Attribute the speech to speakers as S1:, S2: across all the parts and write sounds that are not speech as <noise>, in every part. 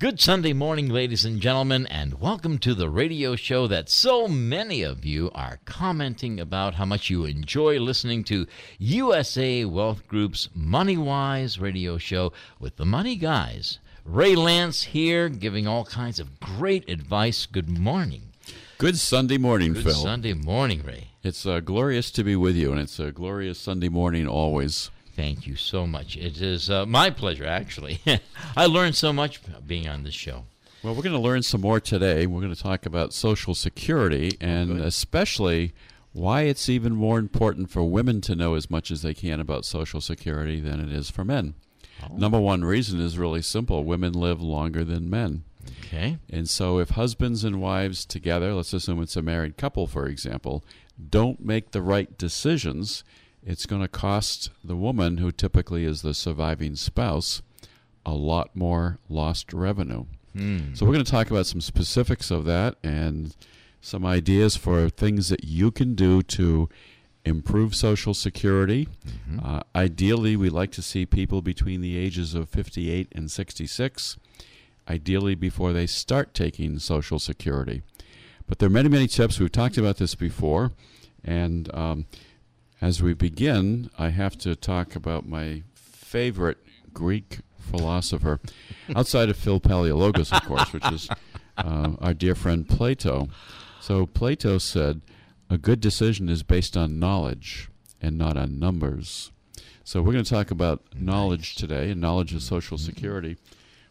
S1: Good Sunday morning, ladies and gentlemen, and welcome to the radio show that so many of you are commenting about how much you enjoy listening to USA Wealth Group's Money Wise radio show with the Money Guys. Ray Lance here, giving all kinds of great advice. Good morning.
S2: Good Sunday morning,
S1: Good
S2: Phil.
S1: Sunday morning, Ray.
S2: It's uh, glorious to be with you, and it's a glorious Sunday morning always.
S1: Thank you so much. It is uh, my pleasure, actually. <laughs> I learned so much being on this show.
S2: Well, we're going to learn some more today. We're going to talk about Social Security and
S1: good.
S2: especially why it's even more important for women to know as much as they can about Social Security than it is for men. Number one reason is really simple women live longer than men.
S1: Okay.
S2: And so, if husbands and wives together, let's assume it's a married couple, for example, don't make the right decisions, it's going to cost the woman, who typically is the surviving spouse, a lot more lost revenue.
S1: Hmm.
S2: So, we're going to talk about some specifics of that and some ideas for things that you can do to improve Social Security. Uh, ideally, we like to see people between the ages of 58 and 66 ideally before they start taking Social Security. But there are many, many tips. We've talked about this before. And um, as we begin, I have to talk about my favorite Greek philosopher, <laughs> outside of Phil Paleologos, of course, which is uh, our dear friend Plato. So Plato said, a good decision is based on knowledge and not on numbers. So we're going to talk about knowledge today and knowledge of Social Security.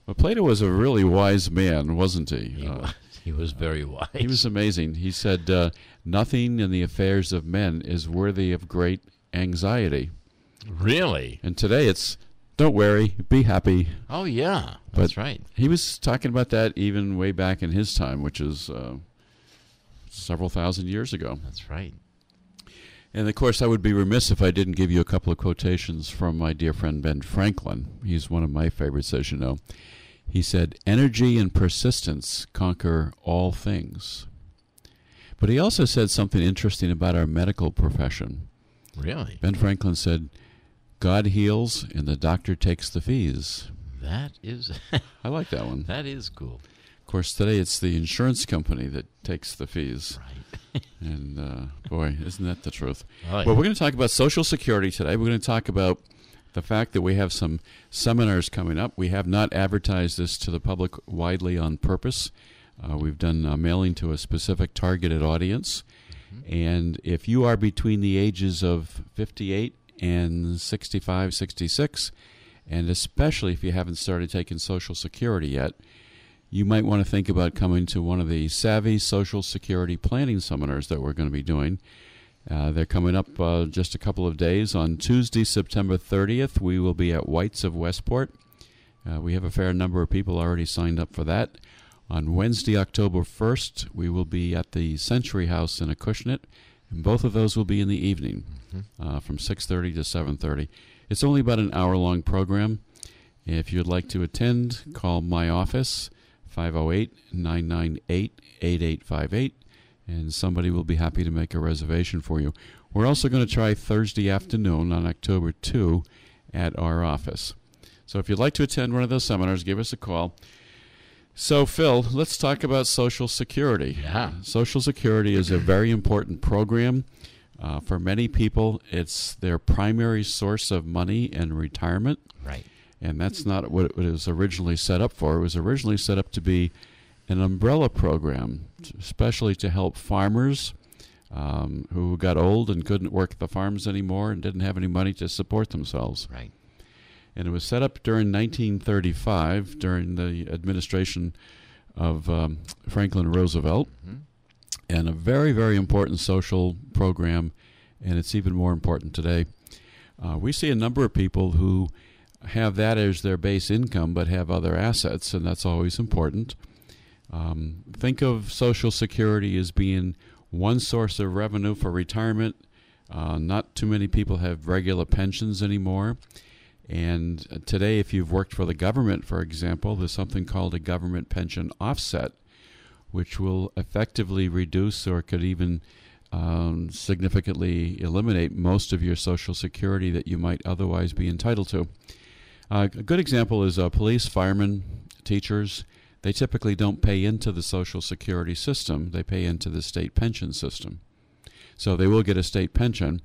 S2: But Plato was a really wise man, wasn't he?
S1: He,
S2: Uh,
S1: was, he was very wise.
S2: he was amazing. He said, uh, Nothing in the affairs of men is worthy of great anxiety.
S1: really?
S2: And today it's, Don't worry, be happy.
S1: Oh, yeah. That's right.
S2: He was talking about that even way back in his time, which is uh, several thousand years ago.
S1: That's right.
S2: And of course, I would be remiss if I didn't give you a couple of quotations from my dear friend Ben Franklin. He's one of my favorites, as you know. He said, Energy and persistence conquer all things. But he also said something interesting about our medical profession.
S1: Really?
S2: Ben Franklin said, God heals and the doctor takes the fees.
S1: That is <laughs>
S2: I like that one.
S1: that is cool.
S2: Of course, today it's the insurance company that takes the fees.
S1: Right. <laughs>
S2: And uh, boy, isn't that the truth?
S1: Oh, yeah.
S2: Well, we're going to talk about Social Security today. We're going to talk about the fact that we have some seminars coming up. We have not advertised this to the public widely on purpose. Uh, we've done uh, mailing to a specific targeted audience. And if you are between the ages of 58 and 65, 66, and especially if you haven't started taking Social Security yet, you might want to think about coming to one of the Savvy Social Security Planning Seminars that we're going to be doing. Uh, they're coming up uh, just a couple of days. On Tuesday, September 30th, we will be at White's of Westport. Uh, we have a fair number of people already signed up for that. On Wednesday, October 1st, we will be at the Century House in Acushnet, and both of those will be in the evening uh, from 6.30 to 7.30. It's only about an hour-long program. If you'd like to attend, call my office, 508-998-8858, and somebody will be happy to make a reservation for you. We're also going to try Thursday afternoon on October 2 at our office. So if you'd like to attend one of those seminars, give us a call. So, Phil, let's talk about Social Security.
S1: Yeah.
S2: Social Security is a very important program. Uh, for many people, it's their primary source of money and retirement.
S1: Right.
S2: And that's not what it was originally set up for. It was originally set up to be an umbrella program, especially to help farmers um, who got old and couldn't work the farms anymore and didn't have any money to support themselves.
S1: Right.
S2: And it was set up during 1935, during the administration of um, Franklin Roosevelt,
S1: Mhm.
S2: and a very, very important social program, and it's even more important today. Uh, we see a number of people who have that as their base income but have other assets, and that's always important. Um, think of Social Security as being one source of revenue for retirement. Uh, not too many people have regular pensions anymore. And uh, today, if you've worked for the government, for example, there's something called a government pension offset, which will effectively reduce or could even um, significantly eliminate most of your Social Security that you might otherwise be entitled to. Uh, a good example is uh, police, firemen, teachers. They typically don't pay into the Social Security system, they pay into the state pension system. So they will get a state pension.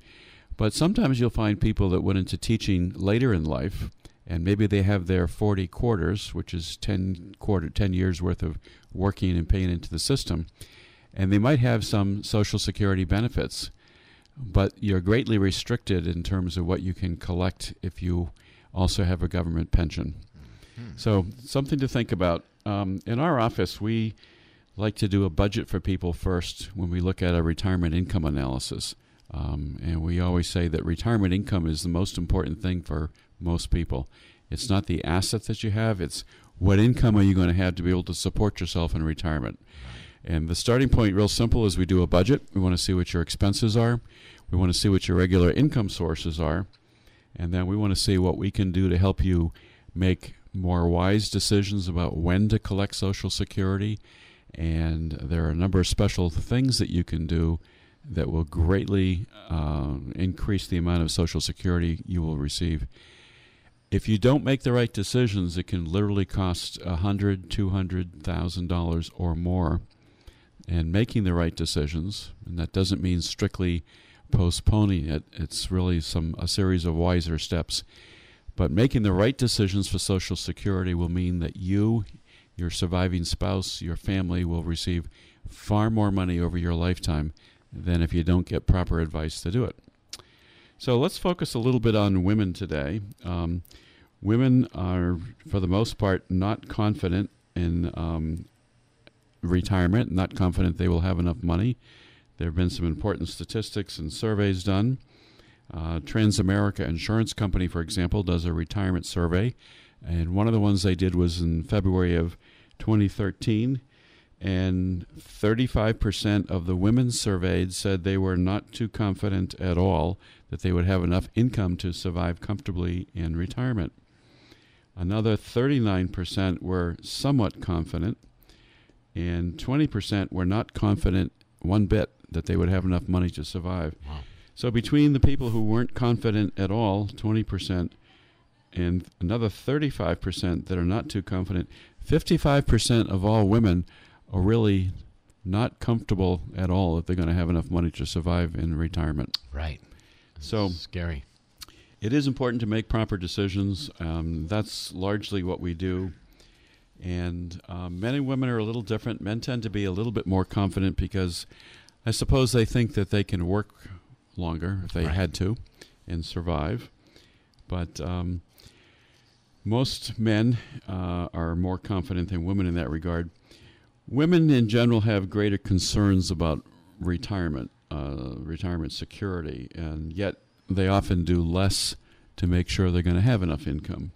S2: But sometimes you'll find people that went into teaching later in life, and maybe they have their 40 quarters, which is 10, quarter, 10 years worth of working and paying into the system, and they might have some Social Security benefits but you're greatly restricted in terms of what you can collect if you also have a government pension. Mm-hmm. So, something to think about. Um, in our office, we like to do a budget for people first when we look at a retirement income analysis. Um, and we always say that retirement income is the most important thing for most people. It's not the asset that you have, it's what income are you going to have to be able to support yourself in retirement. And the starting point, real simple, is we do a budget. We want to see what your expenses are. We want to see what your regular income sources are. And then we want to see what we can do to help you make more wise decisions about when to collect Social Security. And there are a number of special things that you can do that will greatly uh, increase the amount of Social Security you will receive. If you don't make the right decisions, it can literally cost a hundred, two hundred thousand dollars or more and making the right decisions, and that doesn't mean strictly postponing it. It's really some a series of wiser steps. But making the right decisions for Social Security will mean that you, your surviving spouse, your family will receive far more money over your lifetime than if you don't get proper advice to do it. So let's focus a little bit on women today. Um, women are, for the most part, not confident in um, retirement, not confident they will have enough money. There have been some important statistics and surveys done. Uh, Transamerica Insurance Company, for example, does a retirement survey, and one of the ones they did was in February of 2013, and 35% of the women surveyed said they were not too confident at all that they would have enough income to survive comfortably in retirement. Another 39% were somewhat confident, and 20% were not confident one bit that they would have enough money to survive. Wow. So between the people who weren't confident at all, 20%, and another 35% that are not too confident, 55% of all women are really not comfortable at all if they're going to have enough money to survive in retirement.
S1: Right.
S2: so
S1: scary.
S2: It is important to make proper decisions. Um, that's largely what we do. And um, men and women are a little different. Men tend to be a little bit more confident because I suppose they think that they can work longer if they right. had to and survive. But um, most men uh, are more confident than women in that regard. Women in general have greater concerns about retirement, uh, retirement security, and yet they often do less to make sure they're going to have enough income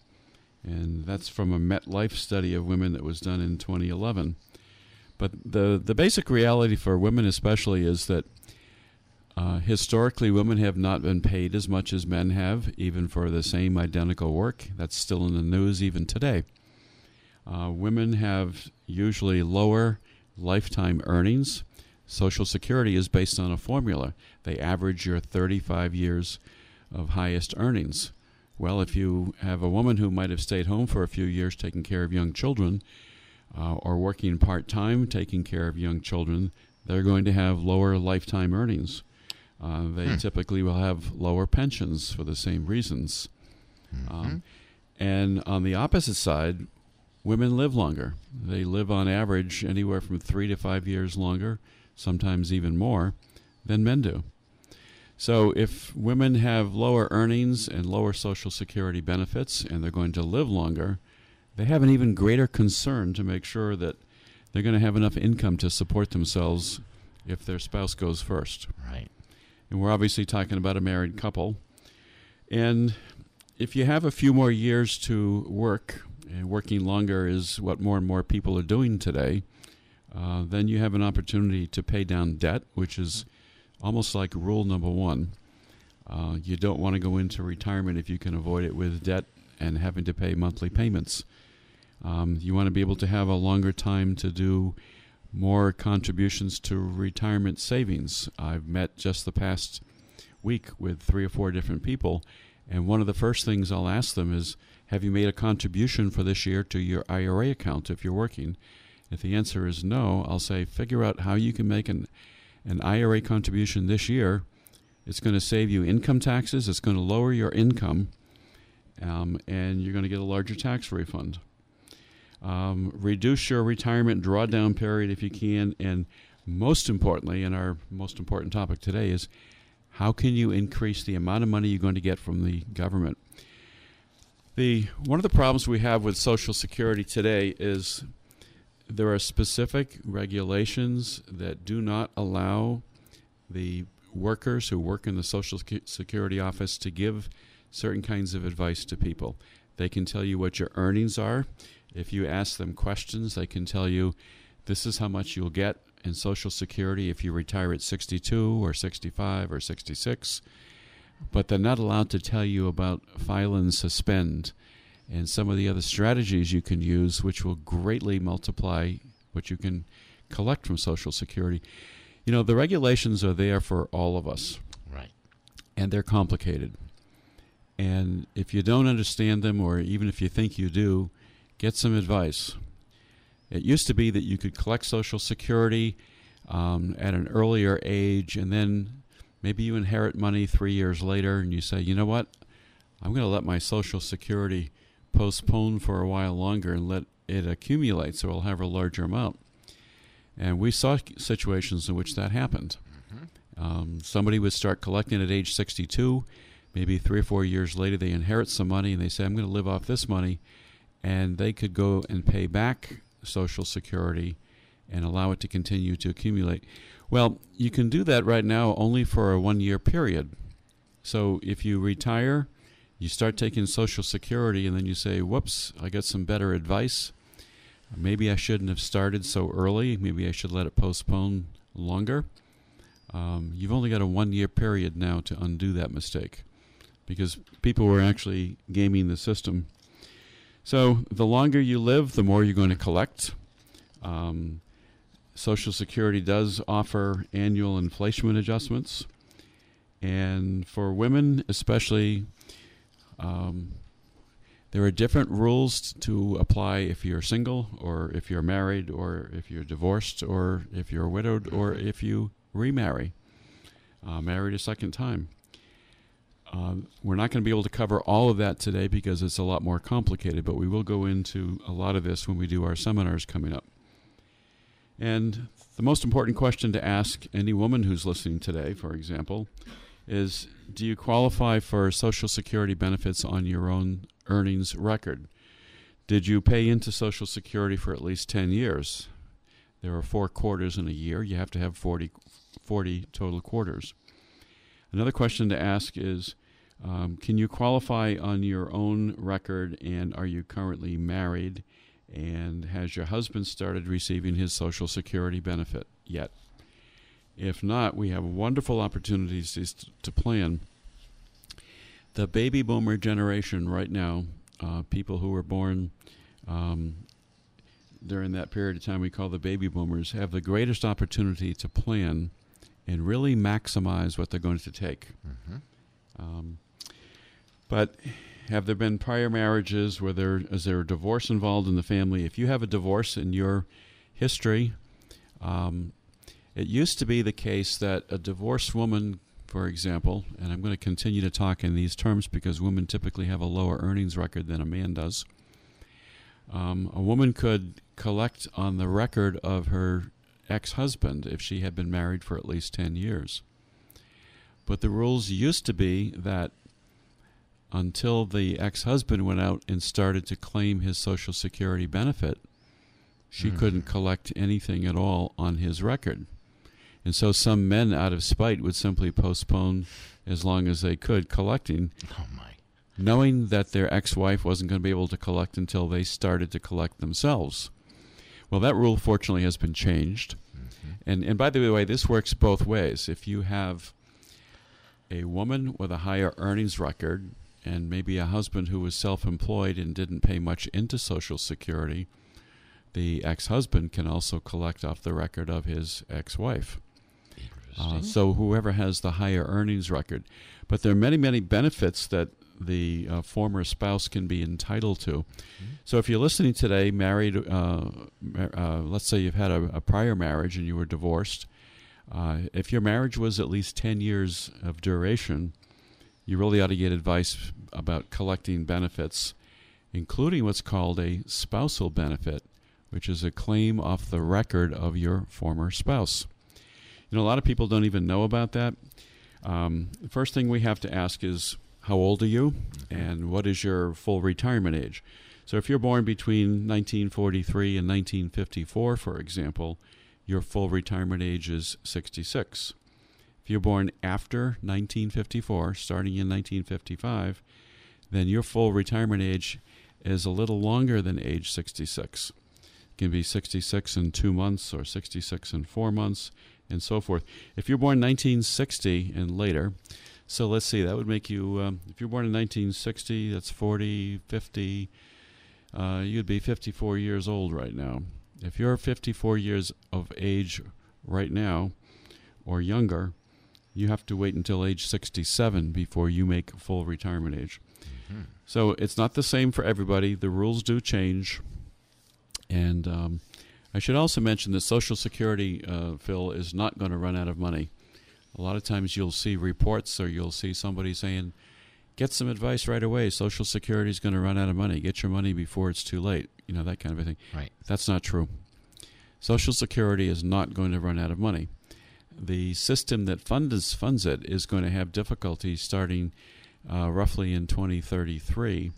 S2: and that's from a MetLife study of women that was done in 2011. But the the basic reality for women, especially, is that uh, historically women have not been paid as much as men have, even for the same identical work. That's still in the news even today. Uh, women have usually lower lifetime earnings. Social Security is based on a formula. They average your 35 years of highest earnings. Well, if you have a woman who might have stayed home for a few years taking care of young children, uh, or working part time taking care of young children, they're going to have lower lifetime earnings. Uh, they hmm. typically will have lower pensions for the same reasons. Mm-hmm. Um, and on the opposite side, women live longer. They live on average anywhere from three to five years longer, sometimes even more, than men do. So if women have lower earnings and lower Social Security benefits and they're going to live longer, they have an even greater concern to make sure that they're going to have enough income to support themselves if their spouse goes first.
S1: Right.
S2: And we're obviously talking about a married couple. And if you have a few more years to work, and working longer is what more and more people are doing today, uh, then you have an opportunity to pay down debt, which is almost like rule number one. Uh, you don't want to go into retirement if you can avoid it with debt and having to pay monthly payments. Um, you want to be able to have a longer time to do more contributions to retirement savings. I've met just the past week with three or four different people, And one of the first things I'll ask them is, have you made a contribution for this year to your IRA account if you're working? If the answer is no, I'll say, figure out how you can make an, an IRA contribution this year. It's going to save you income taxes, it's going to lower your income, um, and you're going to get a larger tax refund. Um, reduce your retirement drawdown period if you can, and most importantly, and our most important topic today is how can you increase the amount of money you're going to get from the government? The one of the problems we have with Social Security today is there are specific regulations that do not allow the workers who work in the Social Security office to give certain kinds of advice to people. They can tell you what your earnings are. If you ask them questions, they can tell you this is how much you'll get in Social Security if you retire at 62 or 65 or 66. But they're not allowed to tell you about file and suspend and some of the other strategies you can use, which will greatly multiply what you can collect from Social Security. You know, the regulations are there for all of us.
S1: Right.
S2: And they're complicated. And if you don't understand them, or even if you think you do, get some advice. It used to be that you could collect Social Security um, at an earlier age, and then maybe you inherit money three years later, and you say, you know what? I'm going to let my Social Security postpone for a while longer and let it accumulate so I'll have a larger amount. And we saw situations in which that happened. Mm-hmm. Um, somebody would start collecting at age 62. Maybe three or four years later, they inherit some money and they say, I'm going to live off this money. And they could go and pay back Social Security and allow it to continue to accumulate. Well, you can do that right now only for a one year period. So if you retire you start taking Social Security, and then you say, whoops, I got some better advice. Maybe I shouldn't have started so early. Maybe I should let it postpone longer. Um, you've only got a one year period now to undo that mistake because people were actually gaming the system. So the longer you live, the more you're going to collect. Um, Social Security does offer annual inflation adjustments. And for women, especially, um, there are different rules to apply if you're single, or if you're married, or if you're divorced, or if you're widowed, or if you remarry, uh, married a second time. Uh, we're not going to be able to cover all of that today because it's a lot more complicated, but we will go into a lot of this when we do our seminars coming up. And the most important question to ask any woman who's listening today, for example, is do you qualify for Social Security benefits on your own earnings record? Did you pay into Social Security for at least 10 years? There are four quarters in a year. You have to have 40, 40 total quarters. Another question to ask is um, Can you qualify on your own record and are you currently married? And has your husband started receiving his Social Security benefit yet? If not, we have wonderful opportunities to plan. The baby boomer generation right now, uh, people who were born um, during that period of time we call the baby boomers, have the greatest opportunity to plan and really maximize what they're going to take. Mm-hmm. Um, but have there been prior marriages where there is there a divorce involved in the family? If you have a divorce in your history, um, it used to be the case that a divorced woman, for example, and I'm going to continue to talk in these terms because women typically have a lower earnings record than a man does. Um, a woman could collect on the record of her ex husband if she had been married for at least 10 years. But the rules used to be that until the ex husband went out and started to claim his Social Security benefit, she mm. couldn't collect anything at all on his record. And so some men, out of spite, would simply postpone as long as they could collecting.
S1: Oh, my.
S2: Knowing that their ex wife wasn't going to be able to collect until they started to collect themselves. Well, that rule fortunately has been changed. Mm-hmm. And, and by the way, this works both ways. If you have a woman with a higher earnings record and maybe a husband who was self employed and didn't pay much into Social Security, the ex husband can also collect off the record of his ex wife. Uh, so whoever has the higher earnings record. But there are many, many benefits that the uh, former spouse can be entitled to. So if you're listening today, married, uh, uh, let's say you've had a, a prior marriage and you were divorced, uh, if your marriage was at least 10 years of duration, you really ought to get advice about collecting benefits, including what's called a spousal benefit, which is a claim off the record of your former spouse. You know, a lot of people don't even know about that. Um, the first thing we have to ask is how old are you mm-hmm. and what is your full retirement age? So if you're born between 1943 and 1954, for example, your full retirement age is 66. If you're born after 1954, starting in 1955, then your full retirement age is a little longer than age 66. It can be 66 in two months or 66 in four months and so forth. If you're born 1960 and later, so let's see, that would make you, um, if you're born in 1960, that's 40, 50, uh, you'd be 54 years old right now. If you're 54 years of age right now or younger, you have to wait until age 67 before you make full retirement age.
S1: Mm-hmm.
S2: So it's not the same for everybody. The rules do change. And um, I should also mention that Social Security, uh, Phil, is not going to run out of money. A lot of times you'll see reports or you'll see somebody saying, get some advice right away. Social Security is going to run out of money. Get your money before it's too late. You know, that kind of a thing.
S1: Right.
S2: That's not true. Social Security is not going to run out of money. The system that funds, funds it is going to have difficulty starting uh, roughly in 2033,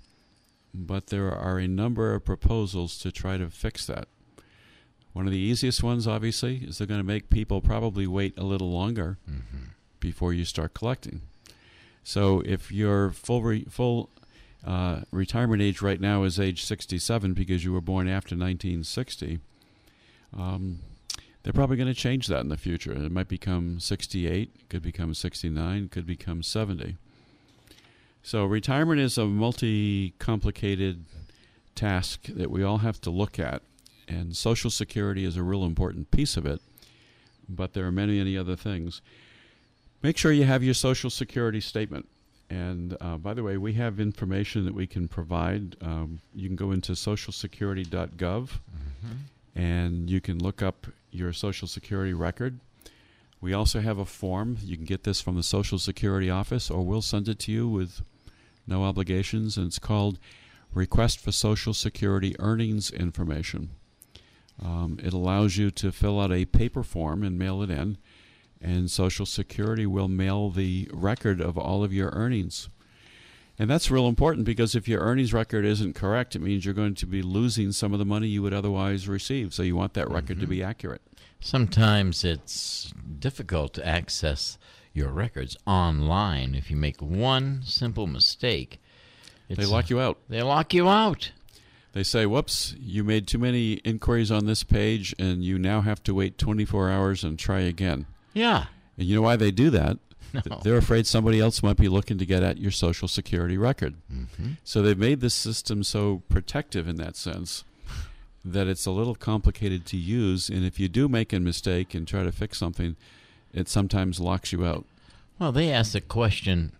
S2: but there are a number of proposals to try to fix that. One of the easiest ones, obviously, is they're going to make people probably wait a little longer
S1: Mm-hmm.
S2: before you start collecting. So if your full re- full uh, retirement age right now is age 67 because you were born after 1960, um, they're probably going to change that in the future. It might become 68, could become 69, could become 70. So retirement is a multi-complicated task that we all have to look at, and Social Security is a real important piece of it. But there are many, many other things. Make sure you have your Social Security statement. And uh, by the way, we have information that we can provide. Um, you can go into socialsecurity.gov
S1: Mm-hmm.
S2: and you can look up your Social Security record. We also have a form. You can get this from the Social Security office, or we'll send it to you with no obligations. And it's called Request for Social Security Earnings Information. Um, it allows you to fill out a paper form and mail it in, and Social Security will mail the record of all of your earnings. And that's real important because if your earnings record isn't correct, it means you're going to be losing some of the money you would otherwise receive. So you want that record to
S1: Mhm.
S2: be accurate.
S1: Sometimes it's difficult to access your records online. If you make one simple mistake,
S2: They lock you out.
S1: They lock you out.
S2: They say, whoops, you made too many inquiries on this page and you now have to wait 24 hours and try again.
S1: Yeah.
S2: And you know why they do that? <laughs>
S1: No.
S2: They're afraid somebody else might be looking to get at your Social Security record.
S1: hmm
S2: So they've made this system so protective in that sense that it's a little complicated to use. And if you do make a mistake and try to fix something, it sometimes locks you out.
S1: Well, they asked the question.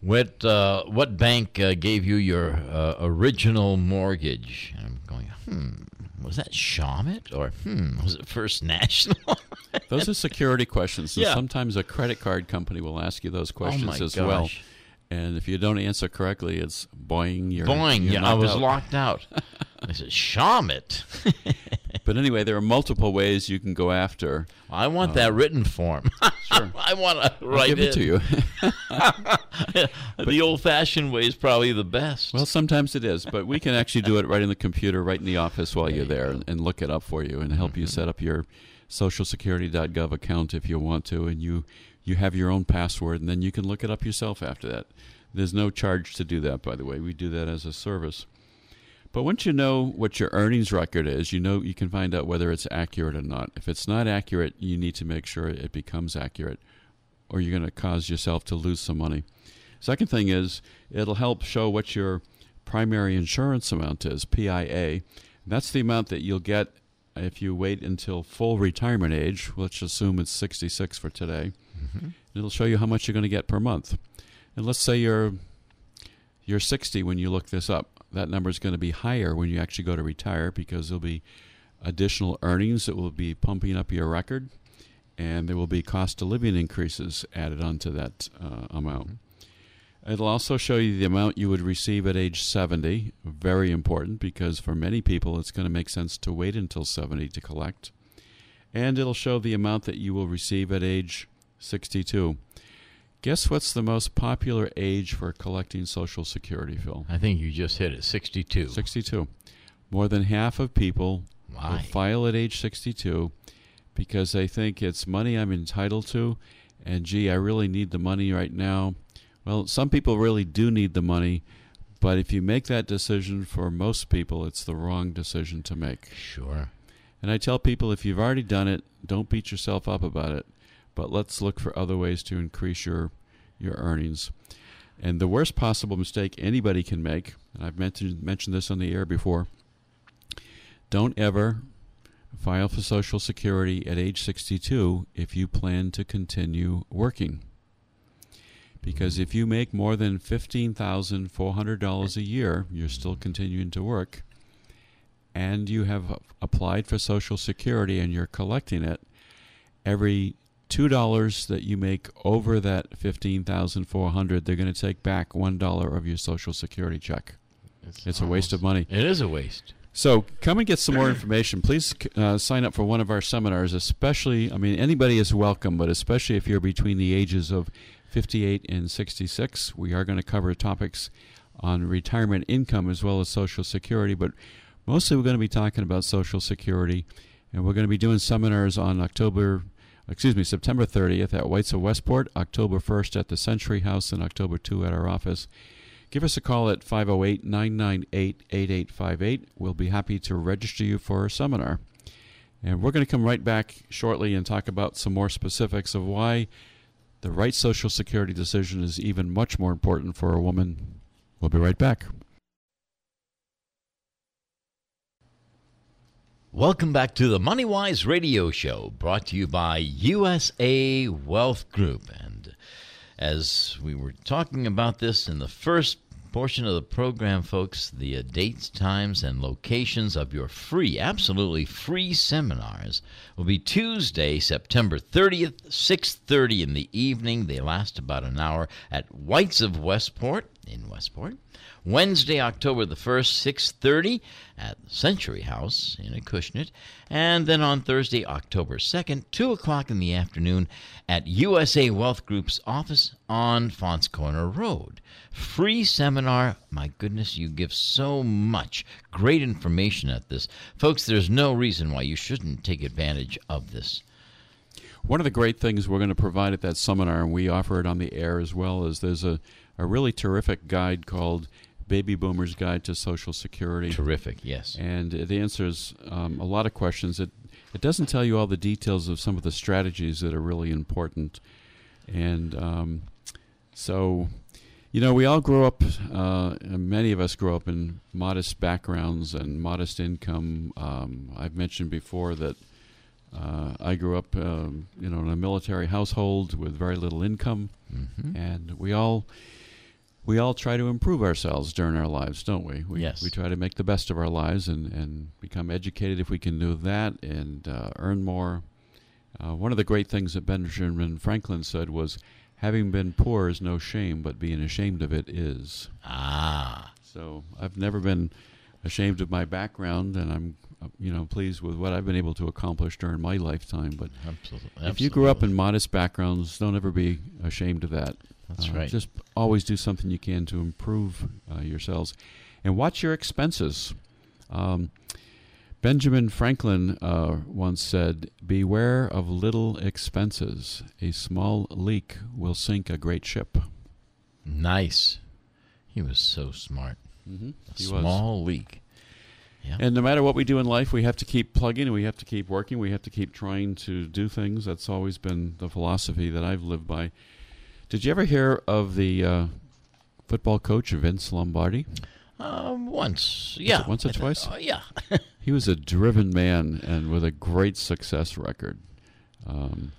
S1: What uh, what bank uh, gave you your uh, original mortgage? And I'm going, hmm, was that Shawmut or hmm, was it First <laughs> National?
S2: Those are security questions. And
S1: Yeah.
S2: sometimes a credit card company will ask you those questions
S1: oh my
S2: as well.
S1: gosh.
S2: And if you don't answer correctly, it's boing. You're,
S1: Boing!
S2: you're
S1: Yeah, I was
S2: out.
S1: locked out. <laughs> I said, Shawmut. <laughs> <laughs>
S2: But anyway, there are multiple ways you can go after.
S1: I want that uh, written form. <laughs>
S2: Sure. <laughs>
S1: I want to
S2: I'll
S1: write
S2: give it to you.
S1: the old-fashioned way is probably the best.
S2: well, sometimes it is, but we can actually do it right in the computer, right in the office while you're there, and, and look it up for you and help you mm-hmm. set up your socialsecurity.gov account if you want to, and you you have your own password, and then you can look it up yourself after that. There's no charge to do that, by the way. We do that as a service. But once you know what your earnings record is, you know you can find out whether it's accurate or not. If it's not accurate, you need to make sure it becomes accurate, or you're going to cause yourself to lose some money. Second thing is it'll help show what your primary insurance amount is, PIA. That's the amount that you'll get if you wait until full retirement age. Let's assume it's 66 for today.
S1: Mhm.
S2: It'll show you how much you're going to get per month. And let's say you're you're 60 when you look this up. That number is going to be higher when you actually go to retire because there'll be additional earnings that will be pumping up your record, and there will be cost of living increases added onto that uh, amount. It'll also show you the amount you would receive at age 70. Very important because for many people it's going to make sense to wait until 70 to collect. And it'll show the amount that you will receive at age 62. Guess what's the most popular age for collecting Social Security, Phil?
S1: I think you just hit it 62.
S2: 62. More than half of people will file at age 62 because they think it's money I'm entitled to, and gee, I really need the money right now. Well, some people really do need the money, but if you make that decision for most people, it's the wrong decision to make.
S1: Sure.
S2: And I tell people if you've already done it, don't beat yourself up about it, but let's look for other ways to increase your your earnings. And the worst possible mistake anybody can make, and I've mentioned mentioned this on the air before, don't ever file for Social Security at age 62 if you plan to continue working. Because if you make more than $15,400 a year, you're still continuing to work, and you have applied for Social Security and you're collecting it, every two dollars that you make over that fifteen thousand four hundred, they're going to take back one dollar of your Social Security check. It's a waste of money.
S1: It is a waste.
S2: So come and get some more information. Please uh, sign up for one of our seminars. Especially, I mean, anybody is welcome, but especially if you're between the ages of 58 and 66, we are going to cover topics on retirement income as well as Social Security. But mostly, we're going to be talking about Social Security, and we're going to be doing seminars on October. Excuse me, September 30th at Whites of Westport, October 1st at the Century House, and October 2 at our office. Give us a call at 508 998 8858. We'll be happy to register you for a seminar. And we're going to come right back shortly and talk about some more specifics of why the right Social Security decision is even much more important for a woman. We'll be right back.
S1: Welcome back to the MoneyWise Radio Show, brought to you by USA Wealth Group. And as we were talking about this in the first portion of the program, folks, the uh, dates, times, and locations of your free, absolutely free seminars will be Tuesday, September 30th, 6:30 in the evening. They last about an hour at Whites of Westport in Westport. Wednesday, October the 1st, 6.30 at Century House in Acushnet. And then on Thursday, October 2nd, 2 o'clock in the afternoon at USA Wealth Group's office on Faunce Corner Road. Free seminar. My goodness, you give so much great information at this. Folks, there's no reason why you shouldn't take advantage of this.
S2: One of the great things we're going to provide at that seminar, and we offer it on the air as well, is there's a, a really terrific guide called Baby Boomers Guide to Social Security.
S1: Terrific, yes.
S2: and it answers um, a lot of questions. It it doesn't tell you all the details of some of the strategies that are really important, and um, so you know we all grow up. Uh, many of us grow up in modest backgrounds and modest income. Um, I've mentioned before that. Uh, I grew up, um, you know, in a military household with very little income,
S1: hmm
S2: and we all we all try to improve ourselves during our lives, don't we? we
S1: Yes.
S2: We try to make the best of our lives and, and become educated if we can do that and uh, earn more. Uh, one of the great things that Benjamin Franklin said was, "Having been poor is no shame, but being ashamed of it is."
S1: Ah,
S2: So I've never been ashamed of my background, and I'm, uh, you know, pleased with what I've been able to accomplish during my lifetime. But
S1: absolutely.
S2: if you grew up in modest backgrounds, don't ever be ashamed of that.
S1: That's
S2: Uh,
S1: right.
S2: Just always do something you can to improve uh, yourselves, and watch your expenses. Um, Benjamin Franklin uh, once said, "Beware of little expenses. A small leak will sink a great ship."
S1: Nice. He was so smart.
S2: Mm-hmm.
S1: A
S2: He was.
S1: small leak. Yeah.
S2: And no matter what we do in life, we have to keep plugging and we have to keep working. We have to keep trying to do things. That's always been the philosophy that I've lived by. Did you ever hear of the uh, football coach Vince Lombardi?
S1: Um, once. Yeah.
S2: once or twice?
S1: Oh, yeah. <laughs>
S2: He was a driven man and with a great success record. Um,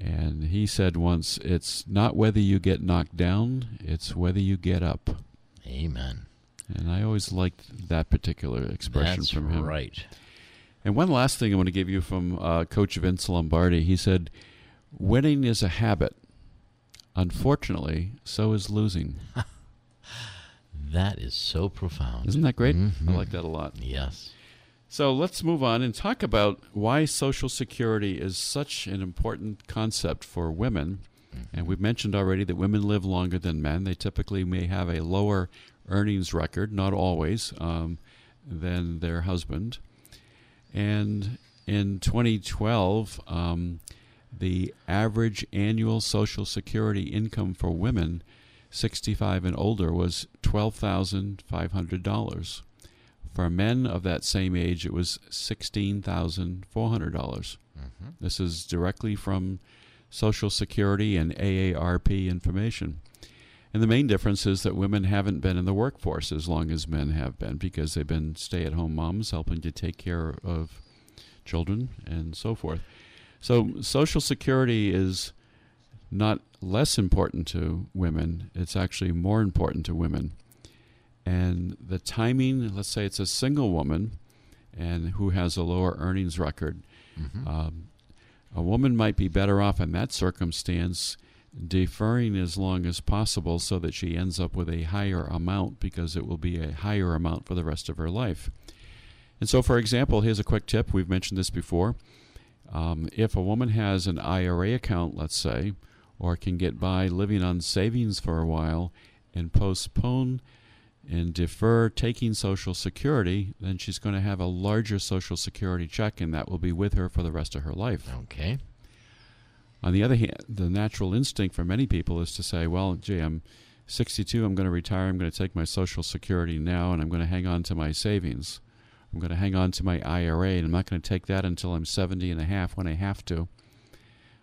S2: and he said once, "It's not whether you get knocked down; it's whether you get up."
S1: Amen.
S2: And I always liked that particular expression
S1: That's
S2: from him.
S1: right.
S2: And one last thing I want to give you from uh, Coach Vince Lombardi. He said, Winning is a habit. Unfortunately, so is losing. <laughs>
S1: That is so profound.
S2: Isn't that great? I
S1: Mhm.
S2: like that a lot.
S1: Yes.
S2: So let's move on and talk about why Social Security is such an important concept for women. And we've mentioned already that women live longer than men. They typically may have a lower earnings record, not always, um, than their husband. And in 2012, um, the average annual Social Security income for women 65 and older was $12,500. For men of that same age, it was $16,400.
S1: hmm
S2: This is directly from Social Security and AARP information. And the main difference is that women haven't been in the workforce as long as men have been because they've been stay at home moms helping to take care of children and so forth. So, Social Security is not less important to women, it's actually more important to women. And the timing, let's say it's a single woman and who has a lower earnings record,
S1: hmm
S2: um, a woman might be better off in that circumstance deferring as long as possible so that she ends up with a higher amount because it will be a higher amount for the rest of her life. And so, for example, here's a quick tip. We've mentioned this before. Um, if a woman has an IRA account, let's say, or can get by living on savings for a while and postpone and defer taking Social Security, then she's going to have a larger Social Security check, and that will be with her for the rest of her life.
S1: Okay.
S2: On the other hand, the natural instinct for many people is to say, well, gee, I'm 62, I'm going to retire, I'm going to take my Social Security now, and I'm going to hang on to my savings. I'm going to hang on to my IRA, and I'm not going to take that until I'm 70 and a half when I have to.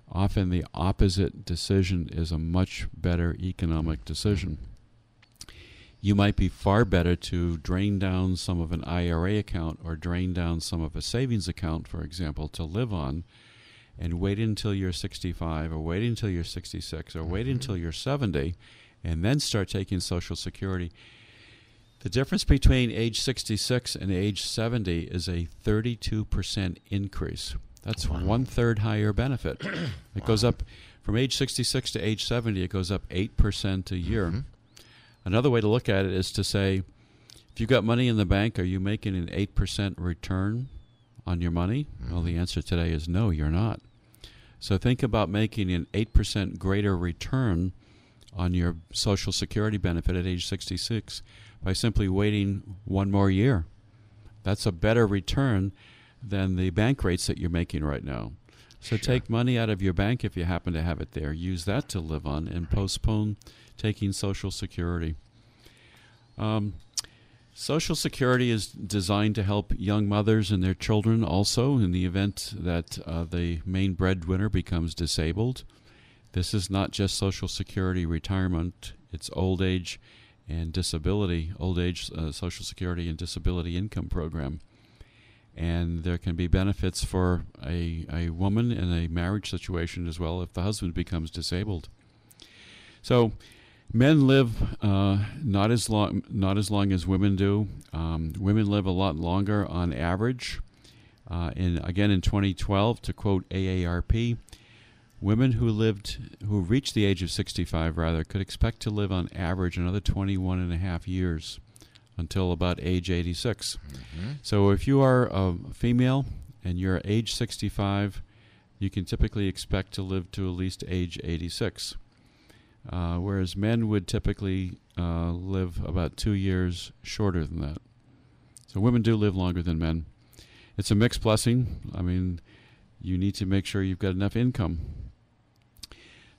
S2: Often the opposite decision is a much better economic decision. You might be far better to drain down some of an IRA account or drain down some of a savings account, for example, to live on and wait until you're 65 or wait until you're 66 or wait
S1: Mhm.
S2: until you're 70 and then start taking Social Security. The difference between age 66 and age 70 is a 32% increase. That's
S1: Wow.
S2: one third higher benefit. <clears throat> It goes up from age 66 to age 70, it goes up 8% a year.
S1: Mhm.
S2: Another way to look at it is to say, if you've got money in the bank, are you making an 8% return on your money? Well, the
S1: Mhm.
S2: answer today is no, you're not. So think about making an 8% greater return on your Social Security benefit at age 66 by simply waiting one more year. That's a better return than the bank rates that you're making right now. So
S1: Sure.
S2: take money out of your bank if you happen to have it there. Use that to live on and postpone taking Social Security. Um, Social Security is designed to help young mothers and their children also in the event that uh, the main breadwinner becomes disabled. This is not just Social Security retirement, it's old age and disability, old age uh, Social Security and disability income program. And there can be benefits for a, a woman in a marriage situation as well if the husband becomes disabled. So, men live uh, not as long not as long as women do. Um, women live a lot longer on average. Uh, in again in 2012, to quote AARP, women who lived who reached the age of 65 rather could expect to live on average another 21 and a half years until about age 86.
S1: Mhm.
S2: So if you are a female and you're age 65, you can typically expect to live to at least age 86. Uh, whereas men would typically uh, live about two years shorter than that. So women do live longer than men. It's a mixed blessing. I mean, you need to make sure you've got enough income.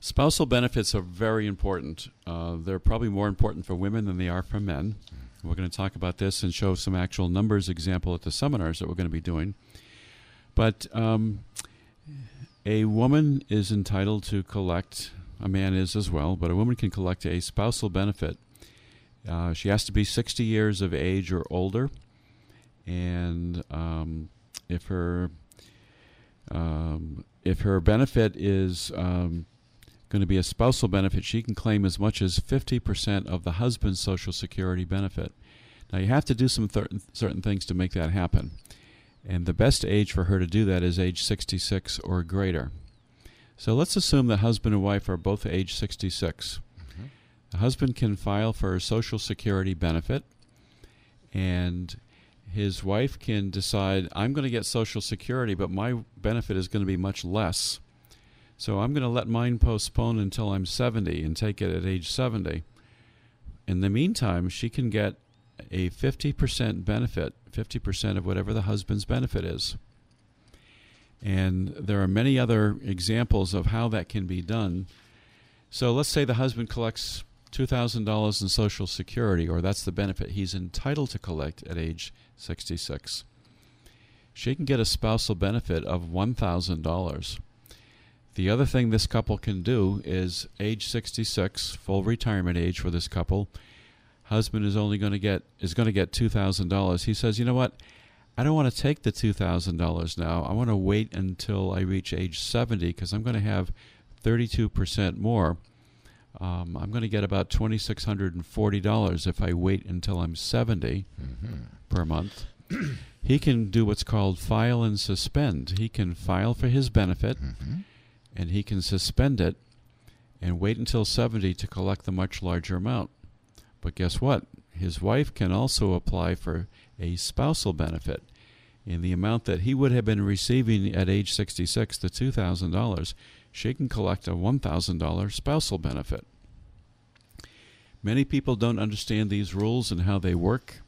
S2: Spousal benefits are very important. Uh, they're probably more important for women than they are for men. We're going to talk about this and show some actual numbers example at the seminars that we're going to be doing. But um, a woman is entitled to collect, a man is as well, but a woman can collect a spousal benefit. Uh, she has to be 60 years of age or older. And um, if her um, if her benefit is um, going to be a spousal benefit. She can claim as much as 50% of the husband's Social Security benefit. Now, you have to do some th- certain things to make that happen. And the best age for her to do that is age 66 or greater. So let's assume the husband and wife are both age 66. Mm-hmm. The husband can file for a Social Security benefit, and his wife can decide, I'm going to get Social Security, but my benefit is going to be much less. So I'm going to let mine postpone until I'm 70 and take it at age 70. In the meantime, she can get a 50% benefit, 50% of whatever the husband's benefit is. And there are many other examples of how that can be done. So let's say the husband collects $2,000 in Social Security, or that's the benefit he's entitled to collect at age 66. She can get a spousal benefit of $1,000. The other thing this couple can do is age 66, full retirement age for this couple. Husband is only going to get is going to get $2,000. He says, "You know what? I don't want to take the $2,000 now. I want to wait until I reach age 70 because I'm going to have 32% more. Um, I'm going to get about $2,640 if I wait until I'm 70 mm-hmm. per month. he can do what's called file and suspend. He can file for his benefit mm-hmm. And he can suspend it and wait until 70 to collect the much larger amount. But guess what? His wife can also apply for a spousal benefit. In the amount that he would have been receiving at age 66, the $2,000, she can collect a $1,000 spousal benefit. Many people don't understand these rules and how they work,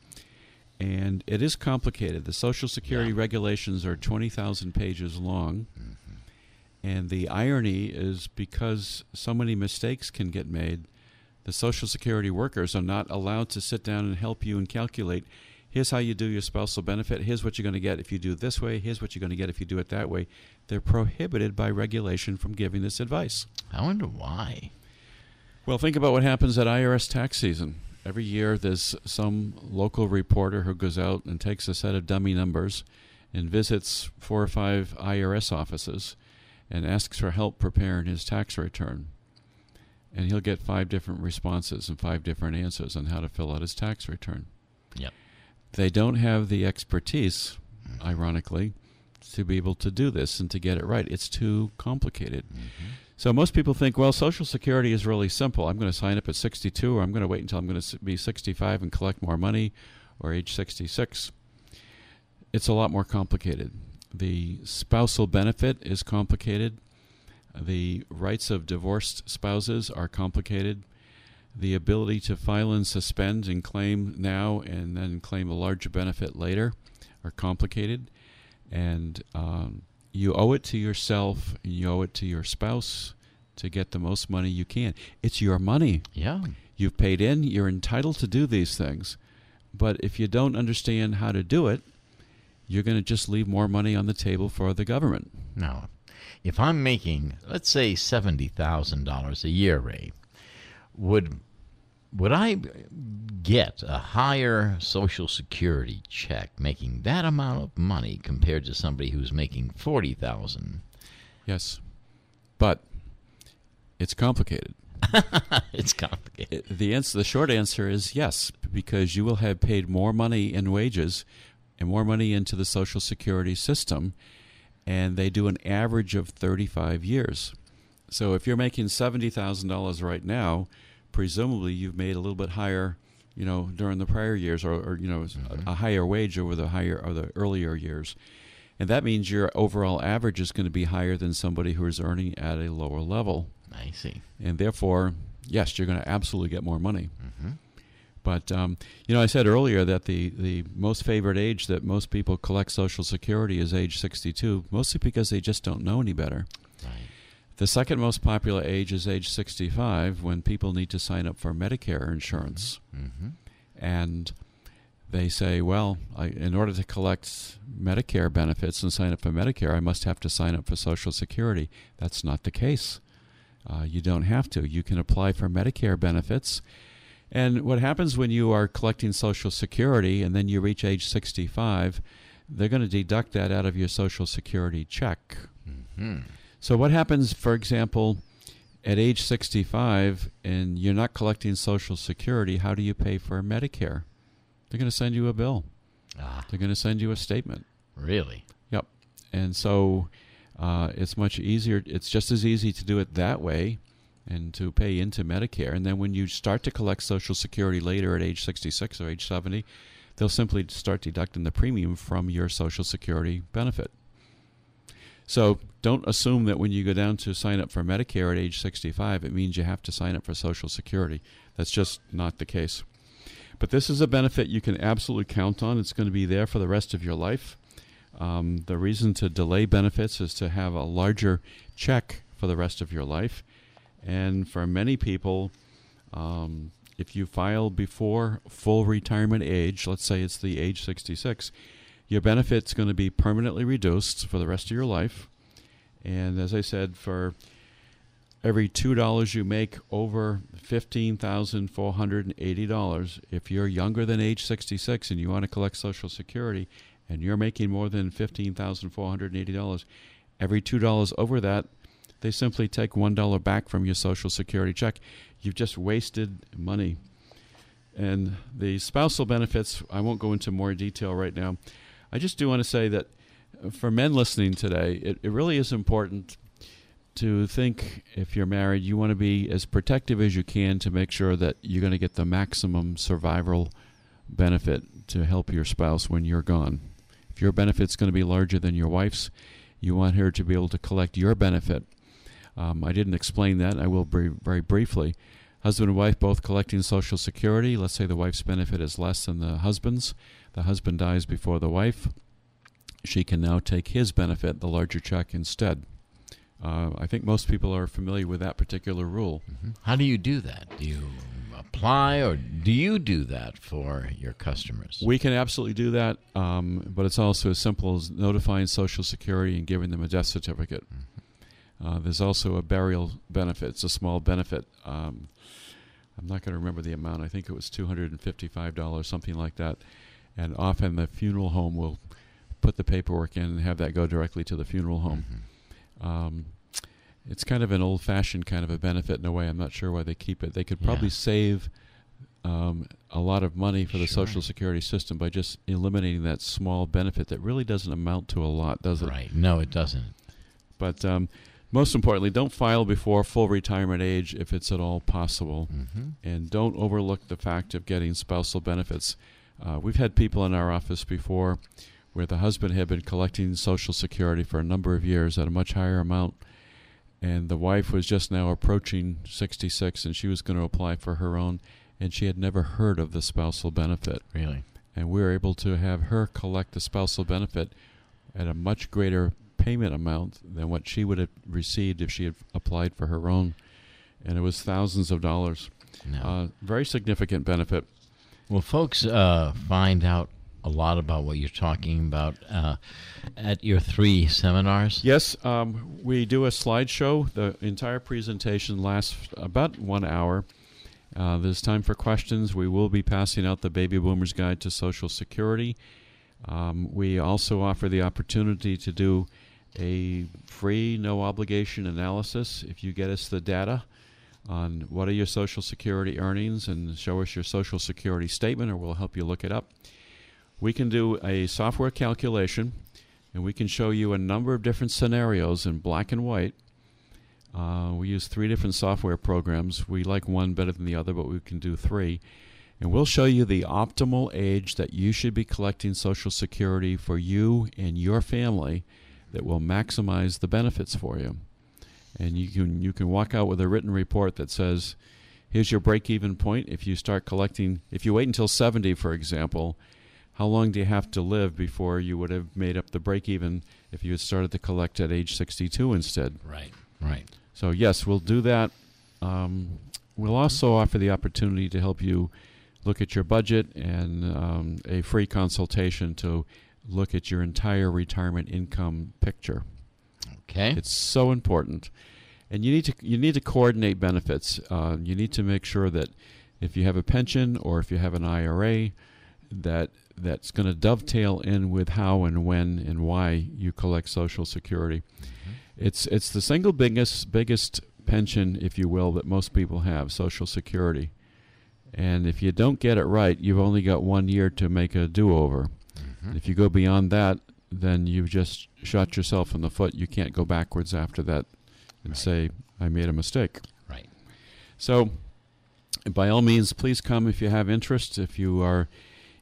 S2: and it is complicated. The Social Security yeah. regulations are 20,000 pages long, mm-hmm. And the irony is because so many mistakes can get made, the Social Security workers are not allowed to sit down and help you and calculate here's how you do your spousal benefit. Here's what you're going to get if you do it this way. Here's what you're going to get if you do it that way. They're prohibited by regulation from giving this advice.
S1: I wonder why.
S2: Well, think about what happens at IRS tax season. Every year, there's some local reporter who goes out and takes a set of dummy numbers and visits four or five IRS offices and asks for help preparing his tax return. And he'll get five different responses and five different answers on how to fill out his tax return.
S1: Yep.
S2: They don't have the expertise, ironically, to be able to do this and to get it right. It's too complicated. Mm-hmm. So most people think, well, Social Security is really simple. I'm going to sign up at 62, or I'm going to wait until I'm going to be 65 and collect more money, or age 66. It's a lot more complicated. The spousal benefit is complicated. The rights of divorced spouses are complicated the ability to file and suspend and claim now and then claim a larger benefit later are complicated. And um, you owe it to yourself, you owe it to your spouse to get the most money you can. It's your money.
S1: Yeah.
S2: You've paid in, you're entitled to do these things. But if you don't understand how to do it, you're going to just leave more money on the table for the government.
S1: Now, if I'm making, let's say, $70,000 a year, Ray, would would I get a higher Social Security check making that amount of money compared to somebody who's making forty thousand?
S2: Yes, but it's complicated. <laughs>
S1: it's complicated.
S2: The answer, the short answer is yes, because you will have paid more money in wages and more money into the Social Security system, and they do an average of thirty-five years. So if you're making seventy thousand dollars right now presumably you've made a little bit higher, you know, during the prior years, or, or you know, mm-hmm. a, a, higher wage over the higher or the earlier years, and that means your overall average is going to be higher than somebody who is earning at a lower level.
S1: I see.
S2: And therefore, yes, you're going to absolutely get more money. Mm-hmm. But um, you know, I said earlier that the the most favored age that most people collect Social Security is age 62, mostly because they just don't know any better. The second most popular age is age 65 when people need to sign up for Medicare insurance. Mm-hmm. And they say, well, I, in order to collect Medicare benefits and sign up for Medicare, I must have to sign up for Social Security. That's not the case. Uh, you don't have to. You can apply for Medicare benefits. And what happens when you are collecting Social Security and then you reach age 65, they're going to deduct that out of your Social Security check. Mm-hmm. So what happens, for example, at age 65 and you're not collecting Social Security, how do you pay for Medicare? They're going to send you a bill.
S1: Ah,
S2: They're going to send you a statement.
S1: really?
S2: Yep. And so uh, it's much easier. It's just as easy to do it that way and to pay into Medicare. And then when you start to collect Social Security later at age 66 or age 70, they'll simply start deducting the premium from your Social Security benefit. So don't assume that when you go down to sign up for Medicare at age 65, it means you have to sign up for Social Security. That's just not the case. But this is a benefit you can absolutely count on. It's going to be there for the rest of your life. Um, the reason to delay benefits is to have a larger check for the rest of your life. And for many people, um, if you file before full retirement age, let's say it's the age 66, your benefit's going to be permanently reduced for the rest of your life. And as I said, for every $2 you make over $15,480, if you're younger than age 66 and you want to collect Social Security and you're making more than $15,480, every $2 over that, they simply take $1 back from your Social Security check. You've just wasted money. And the spousal benefits, I won't go into more detail right now. I just do want to say that uh, for men listening today, it, it really is important to think if you're married, you want to be as protective as you can to make sure that you're going to get the maximum survival benefit to help your spouse when you're gone. If your benefit's going to be larger than your wife's, you want her to be able to collect your benefit. Um, I didn't explain that. I will br- very briefly. Husband and wife both collecting Social Security. Let's say the wife's benefit is less than the husband's. The husband dies before the wife. She can now take his benefit, the larger check, instead. Uh, I think most people are familiar with that particular rule.
S1: How do you do that? Do you apply or do you do that for your customers?
S2: We can absolutely do that, um, but it's also as simple as notifying Social Security and giving them a death certificate. Uh, there's also a burial benefit. It's a small benefit. Um, I'm not going to remember the amount. I think it was $255, something like that. And often the funeral home will put the paperwork in and have that go directly to the funeral home. Um, it's kind of an old-fashioned kind of a benefit in a way. I'm not sure why they keep it. They could probably
S1: Yeah.
S2: save um, a lot of money for the Social Security system by just eliminating that small benefit that really doesn't amount to a lot, does it?
S1: Right. No, it doesn't.
S2: But um, most importantly, don't file before full retirement age if it's at all possible,
S1: hmm
S2: and don't overlook the fact of getting spousal benefits. Uh, we've had people in our office before where the husband had been collecting Social Security for a number of years at a much higher amount, and the wife was just now approaching 66 and she was going to apply for her own, and she had never heard of the spousal benefit.
S1: Really?
S2: And we were able to have her collect the spousal benefit at a much greater payment amount than what she would have received if she had applied for her own. And it was thousands of dollars.
S1: No.
S2: Uh, very significant benefit.
S1: Well, folks uh, find out a lot about what you're talking about uh, at your three seminars.
S2: Yes, um, we do a slideshow. The entire presentation lasts about one hour. Uh, there's time for questions. We will be passing out the Baby Boomers Guide to Social Security. Um, we also offer the opportunity to do a free, no obligation analysis if you get us the data on what are your Social Security earnings and show us your Social Security statement, or we'll help you look it up. We can do a software calculation and we can show you a number of different scenarios in black and white. Uh, we use three different software programs. We like one better than the other, but we can do three. And we'll show you the optimal age that you should be collecting Social Security for you and your family that will maximize the benefits for you. And you can you can walk out with a written report that says, here's your break even point. If you start collecting if you wait until 70 for example, how long do you have to live before you would have made up the break even if you had started to collect at age 62 instead?
S1: Right. Right.
S2: So, yes, we'll do that. Um, we'll also offer the opportunity to help you look at your budget and um, a free consultation to look at your entire retirement income picture.
S1: Okay.
S2: It's so important, and you need to you need to coordinate benefits. Uh, you need to make sure that if you have a pension or if you have an IRA, that that's going to dovetail in with how and when and why you collect Social Security. It's it's the single biggest biggest pension, if you will, that most people have, Social Security. And if you don't get it right, you've only got one year to make a do over.
S1: Mm-hmm.
S2: If you go beyond that, then you've just shot yourself in the foot. You can't go backwards after that and
S1: Right.
S2: say, I made a mistake.
S1: Right.
S2: So, by all means, please come if you have interest. If you are,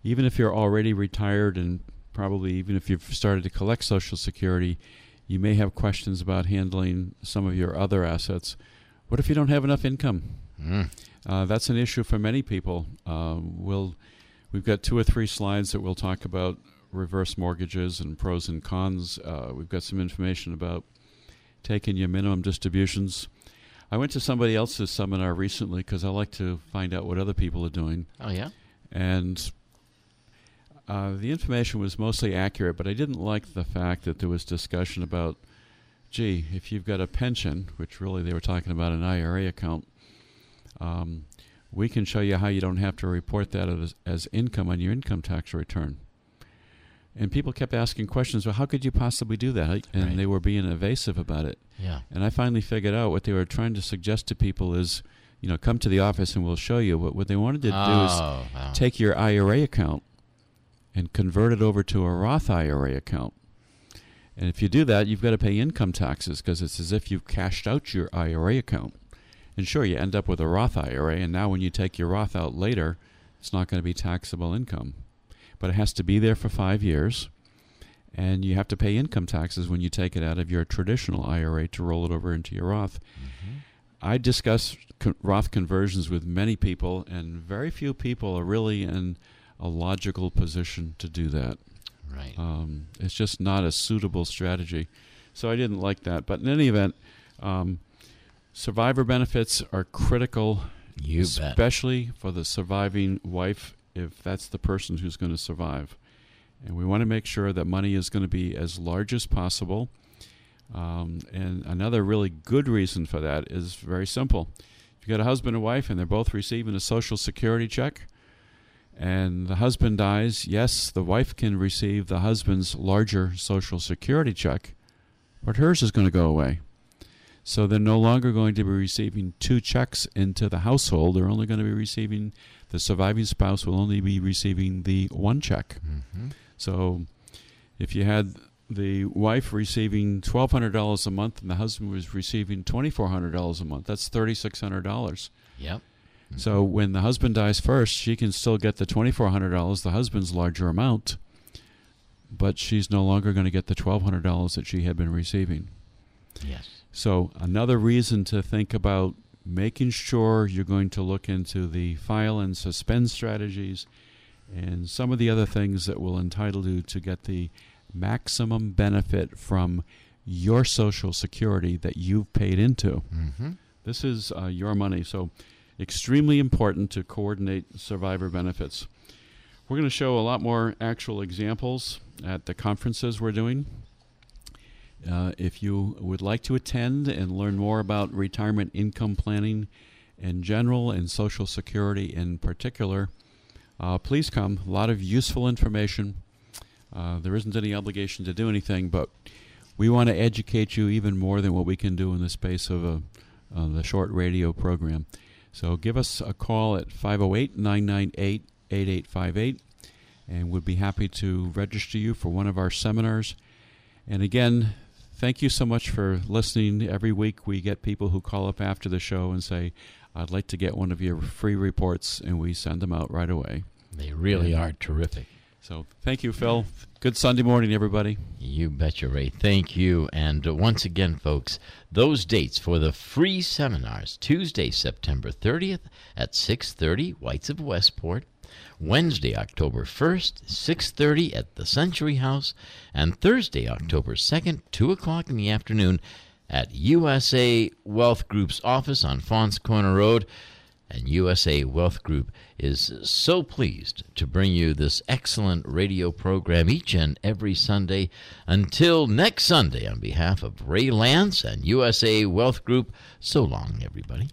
S2: even if you're already retired and probably even if you've started to collect Social Security, you may have questions about handling some of your other assets. What if you don't have enough income?
S1: Mm.
S2: Uh, that's an issue for many people. Uh, we'll, we've got two or three slides that we'll talk about reverse mortgages and pros and cons. Uh, we've got some information about taking your minimum distributions. I went to somebody else's seminar recently because I like to find out what other people are doing.
S1: Oh yeah.
S2: And uh, the information was mostly accurate, but I didn't like the fact that there was discussion about, gee, if you've got a pension, which really they were talking about an IRA account, um, we can show you how you don't have to report that as, as income on your income tax return. And people kept asking questions. Well, how could you possibly do that? And
S1: Right.
S2: they were being evasive about it.
S1: Yeah.
S2: And I finally figured out what they were trying to suggest to people is, you know, come to the office and we'll show you. What what they wanted to do is
S1: oh, wow.
S2: take your IRA account and convert it over to a Roth IRA account. And if you do that, you've got to pay income taxes because it's as if you've cashed out your IRA account. And sure, you end up with a Roth IRA, and now when you take your Roth out later, it's not going to be taxable income. But it has to be there for five years, and you have to pay income taxes when you take it out of your traditional IRA to roll it over into your Roth.
S1: Mhm.
S2: I discuss co- Roth conversions with many people, and very few people are really in a logical position to do that.
S1: Right.
S2: Um, it's just not a suitable strategy. So I didn't like that. But in any event, um, survivor benefits are critical,
S1: you bet.
S2: especially for the surviving wife, if that's the person who's going to survive. And we want to make sure that money is going to be as large as possible. Um, and another really good reason for that is very simple. If you got a husband and wife and they're both receiving a Social Security check, and the husband dies, yes, the wife can receive the husband's larger Social Security check, but hers is going to go away. So they're no longer going to be receiving two checks into the household. They're only going to be receiving, the surviving spouse will only be receiving the one check.
S1: Mhm.
S2: So if you had the wife receiving $1,200 a month and the husband was receiving $2,400 a month, that's $3,600.
S1: Yep.
S2: So when the husband dies first, she can still get the $2,400, the husband's larger amount, but she's no longer going to get the $1,200 that she had been receiving.
S1: Yes.
S2: So another reason to think about making sure you're going to look into the file and suspend strategies and some of the other things that will entitle you to get the maximum benefit from your social security that you've paid into.
S1: Mm-hmm.
S2: This is uh, your money, so extremely important to coordinate survivor benefits. We're going to show a lot more actual examples at the conferences we're doing. Uh, if you would like to attend and learn more about retirement income planning in general and Social Security in particular, uh, please come. A lot of useful information. Uh, there isn't any obligation to do anything, but we want to educate you even more than what we can do in the space of a, uh, the short radio program. So give us a call at 508 998 8858, and we'd be happy to register you for one of our seminars. And again, thank you so much for listening. Every week we get people who call up after the show and say, I'd like to get one of your free reports, and we send them out right away.
S1: They really are terrific.
S2: So thank you, Phil. Good Sunday morning, everybody.
S1: You betcha, Ray. Thank you. And uh, once again, folks, those dates for the free seminars: Tuesday, September 30th at 6:30, Whites of Westport. Wednesday, October 1st, 6:30 at the Century House, and Thursday, October 2nd, 2 o'clock in the afternoon at USA Wealth Group's office on Faunce Corner Road. And USA Wealth Group is so pleased to bring you this excellent radio program each and every Sunday. Until next Sunday, on behalf of Ray Lance and USA Wealth Group, so long, everybody.